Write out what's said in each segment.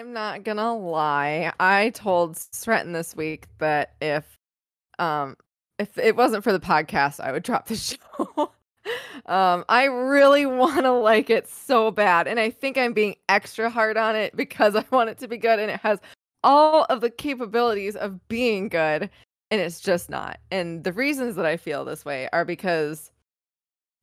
I'm not gonna lie. I told Sretton this week that if um if it wasn't for the podcast, I would drop the show. um I really want to like it so bad and I think I'm being extra hard on it because I want it to be good and it has all of the capabilities of being good and it's just not. And the reasons that I feel this way are because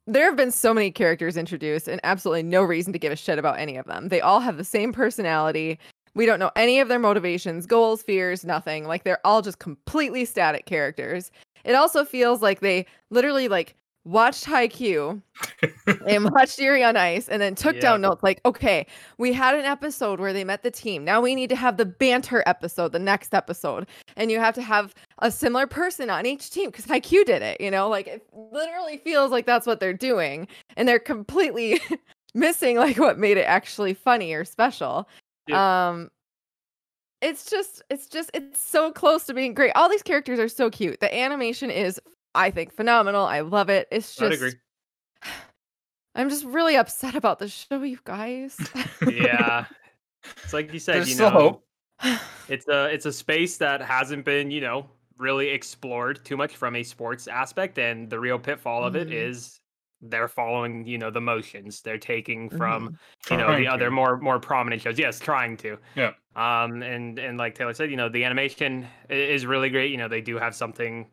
there have been so many characters introduced and absolutely no reason to give a shit about any of them. They all have the same personality. We don't know any of their motivations, goals, fears, nothing. Like they're all just completely static characters. It also feels like they literally like watched Haikyuu and watched Yuri on Ice and then took Yeah. down notes like, okay, we had an episode where they met the team. Now we need to have the banter episode, the next episode. And you have to have a similar person on each team because Haikyuu did it, you know? Like it literally feels like that's what they're doing. And they're completely missing like what made it actually funny or special. Yep. Um it's just it's just it's so close to being great. All these characters are so cute. The animation is I think phenomenal. I love it. It's I'd just agree. I'm just really upset about the show, you guys. Yeah. It's like you said, There's you still know, hope. it's a it's a space that hasn't been, you know, really explored too much from a sports aspect and the real pitfall of it Mhm. is they're following, you know, the motions. They're taking from, Mhm. you know, Trying the other more more prominent shows. Yes, trying to. Yeah. Um and and like Taylor said, you know, the animation is really great. You know, they do have something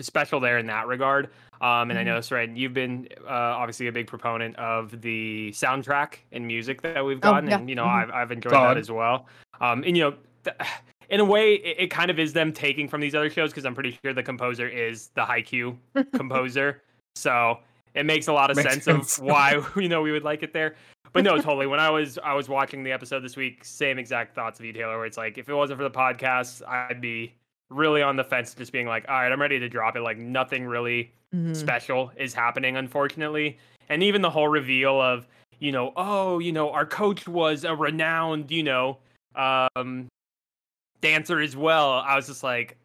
special there in that regard. Um, and I Mhm. know, Sren, you've been uh, obviously a big proponent of the soundtrack and music that we've gotten, yeah. and you know, Mhm. I've I've enjoyed Solid. that as well. Um, and you know, in a way, it, it kind of is them taking from these other shows because I'm pretty sure the composer is the Haikyuu composer, so it makes a lot of sense, sense. of why you know we would like it there. But no, totally. When I was I was watching the episode this week, same exact thoughts of you, Taylor. Where it's like, if it wasn't for the podcast, I'd be really on the fence, just being like, all right, I'm ready to drop it. Like nothing really Mhm. special is happening, unfortunately. And even the whole reveal of, you know, oh, you know, our coach was a renowned, you know, um, dancer as well. I was just like,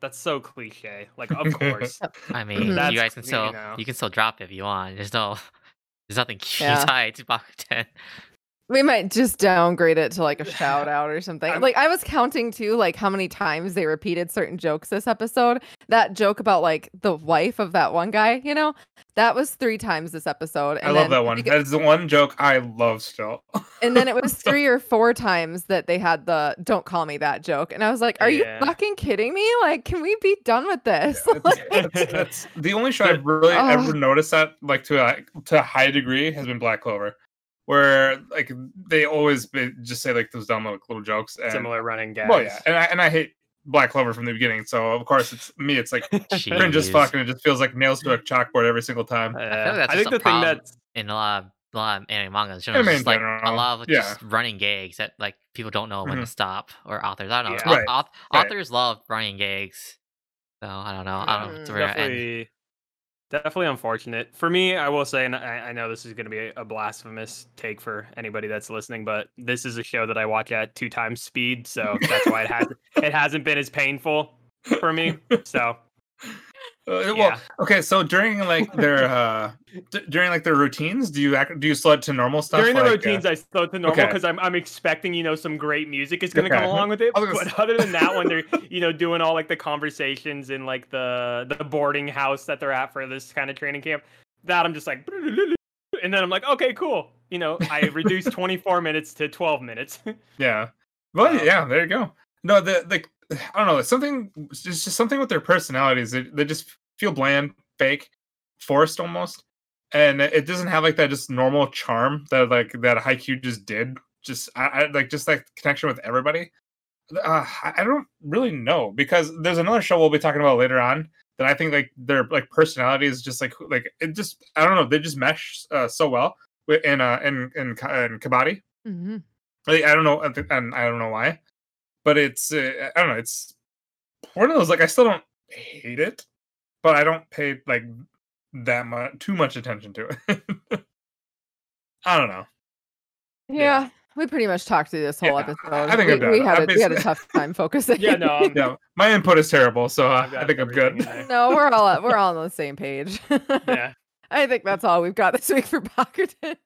that's so cliche. Like, of course. I mean, Mhm. you guys can you still know. you can still drop it if you want. There's no there's nothing Yeah. tied to Bakuten. We might just downgrade it to like a shout out or something. I'm- like I was counting too, like how many times they repeated certain jokes this episode. That joke about like the wife of that one guy, you know, that was three times this episode. I love that one. think That's the one joke I love still. and then it was three or four times that they had the "Don't call me that" joke, and I was like, "Are Yeah. you fucking kidding me? Like, can we be done with this?" That's, that's- that's the only show I've really Oh. ever noticed that like to a to a high degree has been Black Clover, where like they always be, just say like those dumb like, little jokes. And, Similar running gags. Well, yeah, and I and I hate Black Clover from the beginning, so of course it's me. It's like cringe as fuck, and it just feels like nails to a chalkboard every single time. Uh, that's I think the thing problem. that's in a lot of a lot of anime mangas. Generally, Anime just in like a lot of yeah. just running gags that like people don't know when to stop, or authors. I don't know. Yeah. Right, au- right. authors love running gags, so I don't know. I don't know Mm. to where it end. definitely definitely unfortunate. For me i will say and i, I know this is going to be a, a blasphemous take for anybody that's listening but this is a show that i watch at two times speed so that's why it has it hasn't been as painful for me so Uh, well, yeah okay, so during like their uh d- during like their routines, do you act do you slow it to normal stuff? during the like, uh, routines i slow it to normal okay. because I'm, I'm expecting you know some great music is going to Okay. come along with it gonna but other than that when they're you know doing all like the conversations in like the the boarding house that they're at for this kind of training camp that i'm just like and then i'm like okay cool you know i reduced 24 minutes to 12 minutes Yeah. Well, yeah, there you go. No, the like I don't know, it's something it's just something with their personalities. They, they just feel bland, fake, forced almost. And it doesn't have like that just normal charm that like that Haikyuu just did. Just I, I like just like connection with everybody. Uh, I don't really know because there's another show we'll be talking about later on that I think like their like personality is just like like it just I don't know they just mesh uh, so well in uh in in, in Kabaddi. Mhm. Like, I don't know, and I don't know why, but it's uh, I don't know. It's one of those like I still don't hate it, but I don't pay like that much too much attention to it. I don't know. Yeah, Yeah. we pretty much talked through this whole Yeah, episode. I- I think we, I'm done. we had a, we had a tough time focusing. yeah no I'm, Yeah, my input is terrible, so uh, I've got I think I'm good. in no, we're all we're all on the same page. yeah I think that's all we've got this week for Bakuten.